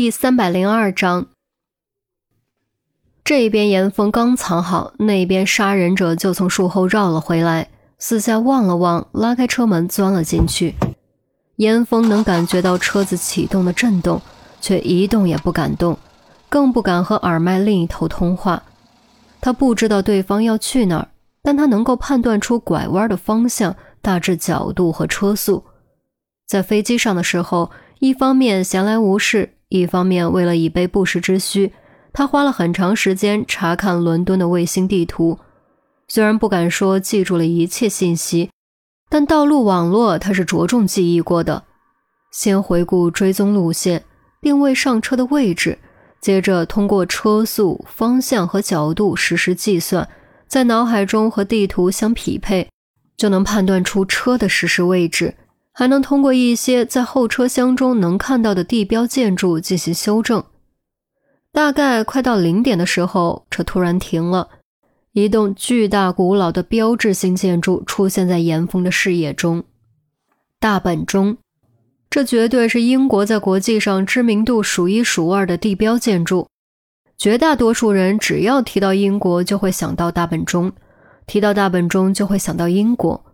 第三百零二章，这边严峰刚藏好，那边杀人者就从树后绕了回来，四下望了望，拉开车门钻了进去。严峰能感觉到车子启动的震动，却一动也不敢动，更不敢和耳麦另一头通话。他不知道对方要去哪儿，但他能够判断出拐弯的方向、大致角度和车速。在飞机上的时候，一方面闲来无事，一方面为了以备不时之需，他花了很长时间查看伦敦的卫星地图。虽然不敢说记住了一切信息，但道路网络他是着重记忆过的。先回顾追踪路线，定位上车的位置，接着通过车速、方向和角度实时计算，在脑海中和地图相匹配，就能判断出车的实时位置。还能通过一些在后车厢中能看到的地标建筑进行修正。大概快到零点的时候，车突然停了，一栋巨大古老的标志性建筑出现在严峰的视野中。大本钟，这绝对是英国在国际上知名度数一数二的地标建筑。绝大多数人只要提到英国，就会想到大本钟；提到大本钟，就会想到英国。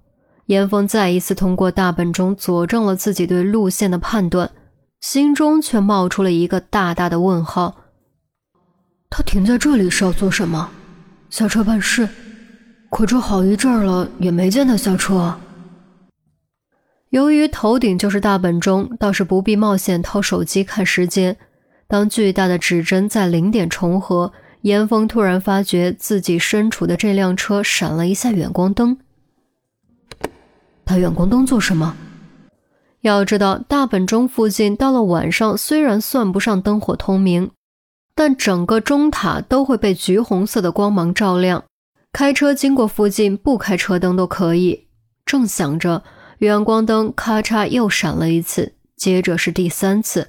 严峰再一次通过大本钟佐证了自己对路线的判断，心中却冒出了一个大大的问号。他停在这里是要做什么？下车办事？可这好一阵了，也没见他下车。由于头顶就是大本钟，倒是不必冒险掏手机看时间。当巨大的指针在零点重合，严峰突然发觉自己身处的这辆车闪了一下远光灯。他远光灯做什么？要知道，大本钟附近到了晚上，虽然算不上灯火通明，但整个钟塔都会被橘红色的光芒照亮。开车经过附近，不开车灯都可以。正想着，远光灯咔嚓又闪了一次，接着是第三次，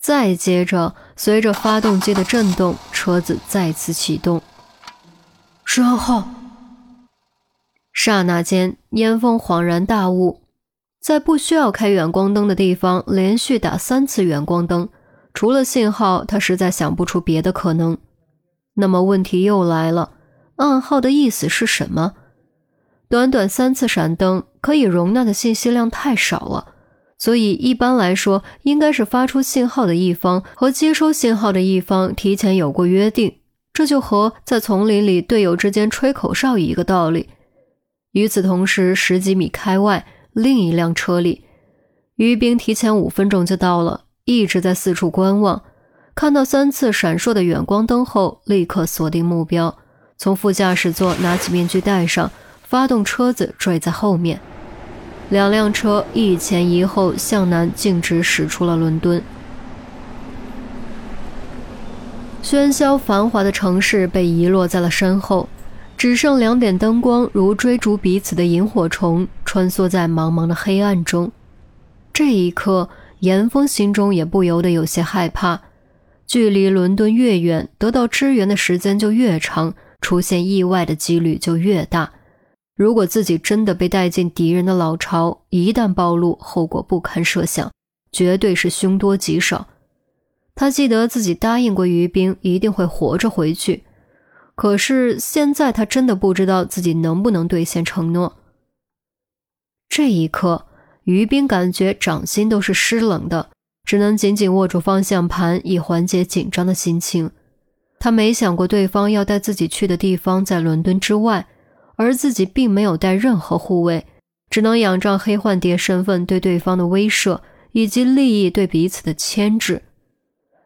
再接着，随着发动机的震动，车子再次启动。是暗号。刹那间，烟峰恍然大悟，在不需要开远光灯的地方连续打三次远光灯，除了信号，他实在想不出别的可能。那么问题又来了，暗号的意思是什么？短短三次闪灯可以容纳的信息量太少了，所以一般来说，应该是发出信号的一方和接收信号的一方提前有过约定，这就和在丛林里队友之间吹口哨一个道理。与此同时，十几米开外，另一辆车里，于兵提前五分钟就到了，一直在四处观望。看到三次闪烁的远光灯后，立刻锁定目标，从副驾驶座拿起面具戴上，发动车子追在后面。两辆车一前一后向南径直驶出了伦敦。喧嚣繁华的城市被遗落在了身后。只剩两点灯光，如追逐彼此的萤火虫，穿梭在茫茫的黑暗中。这一刻，严峰心中也不由得有些害怕。距离伦敦越远，得到支援的时间就越长，出现意外的几率就越大。如果自己真的被带进敌人的老巢，一旦暴露，后果不堪设想，绝对是凶多吉少。他记得自己答应过于冰，一定会活着回去。可是现在，他真的不知道自己能不能兑现承诺。这一刻，于斌感觉掌心都是湿冷的，只能紧紧握住方向盘，以缓解紧张的心情。他没想过对方要带自己去的地方在伦敦之外，而自己并没有带任何护卫，只能仰仗黑幻蝶身份对对方的威慑，以及利益对彼此的牵制。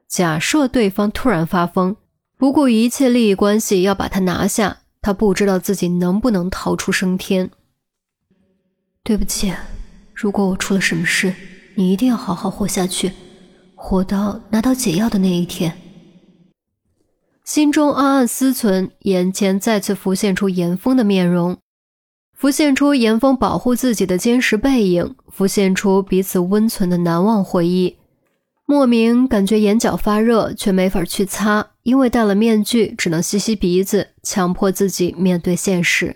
假设对方突然发疯。不顾一切利益关系要把他拿下，他不知道自己能不能逃出升天。对不起，如果我出了什么事，你一定要好好活下去，活到拿到解药的那一天。心中暗暗思忖，眼前再次浮现出严峰的面容，浮现出严峰保护自己的坚实背影，浮现出彼此温存的难忘回忆。莫名感觉眼角发热，却没法去擦，因为戴了面具，只能吸吸鼻子，强迫自己面对现实。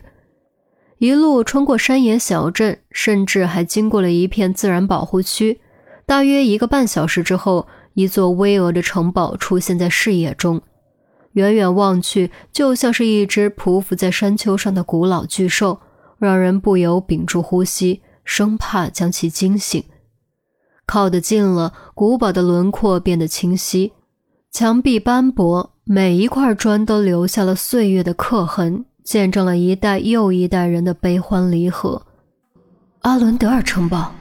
一路穿过山野小镇，甚至还经过了一片自然保护区。大约一个半小时之后，一座巍峨的城堡出现在视野中，远远望去，就像是一只匍匐在山丘上的古老巨兽，让人不由屏住呼吸，生怕将其惊醒。靠得近了，古堡的轮廓变得清晰，墙壁斑驳，每一块砖都留下了岁月的刻痕，见证了一代又一代人的悲欢离合。阿伦德尔城堡。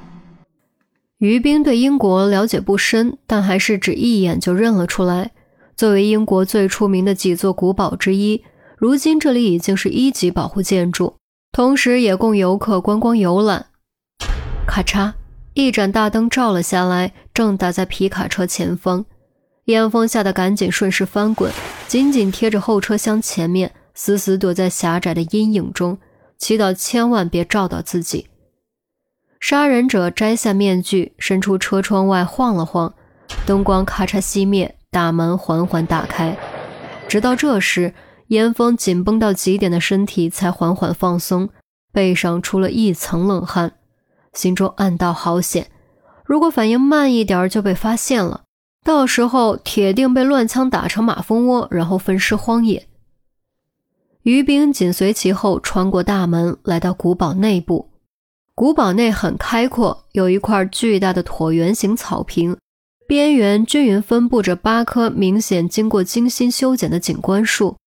于冰对英国了解不深，但还是只一眼就认了出来。作为英国最出名的几座古堡之一，如今这里已经是一级保护建筑，同时也供游客观光游览。咔嚓，一盏大灯照了下来，正打在皮卡车前方。燕风吓得赶紧顺势翻滚，紧紧贴着后车厢前面，死死躲在狭窄的阴影中，祈祷千万别照到自己。杀人者摘下面具，伸出车窗外晃了晃，灯光咔嚓熄灭，大门缓缓打开。直到这时，严峰紧绷到极点的身体才缓缓放松，背上出了一层冷汗，心中暗道好险，如果反应慢一点就被发现了，到时候铁定被乱枪打成马蜂窝，然后分尸荒野。于兵紧随其后，穿过大门，来到古堡内部。古堡内很开阔，有一块巨大的椭圆形草坪，边缘均匀分布着八棵明显经过精心修剪的景观树。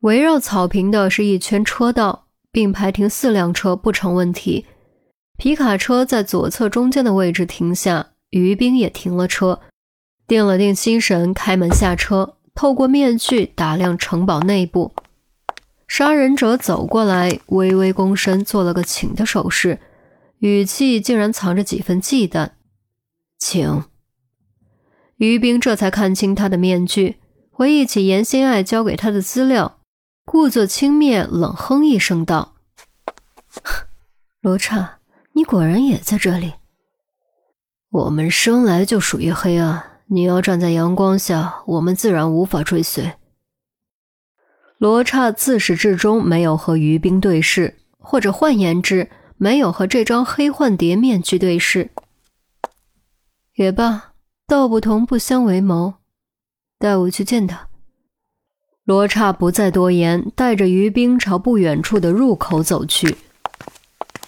围绕草坪的是一圈车道，并排停四辆车不成问题。皮卡车在左侧中间的位置停下，于兵也停了车，定了定心神，开门下车，透过面具打量城堡内部。杀人者走过来，微微躬身，做了个请的手势。语气竟然藏着几分忌惮，请。于冰这才看清他的面具，回忆起严心爱交给他的资料，故作轻蔑，冷哼一声道：“ 罗刹，你果然也在这里。我们生来就属于黑暗，你要站在阳光下，我们自然无法追随。”罗刹自始至终没有和于冰对视，或者换言之。没有和这张黑幻蝶面具对视，也罢，道不同不相为谋，带我去见他。罗刹不再多言，带着于冰朝不远处的入口走去。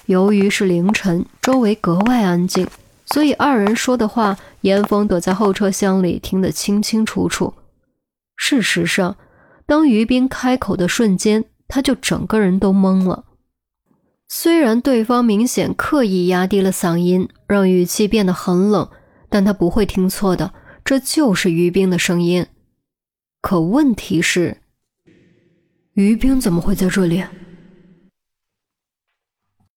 由于是凌晨，周围格外安静，所以二人说的话，严峰躲在后车厢里听得清清楚楚。事实上，当于冰开口的瞬间，他就整个人都懵了。虽然对方明显刻意压低了嗓音，让语气变得很冷，但他不会听错的，这就是于冰的声音。可问题是，于冰怎么会在这里？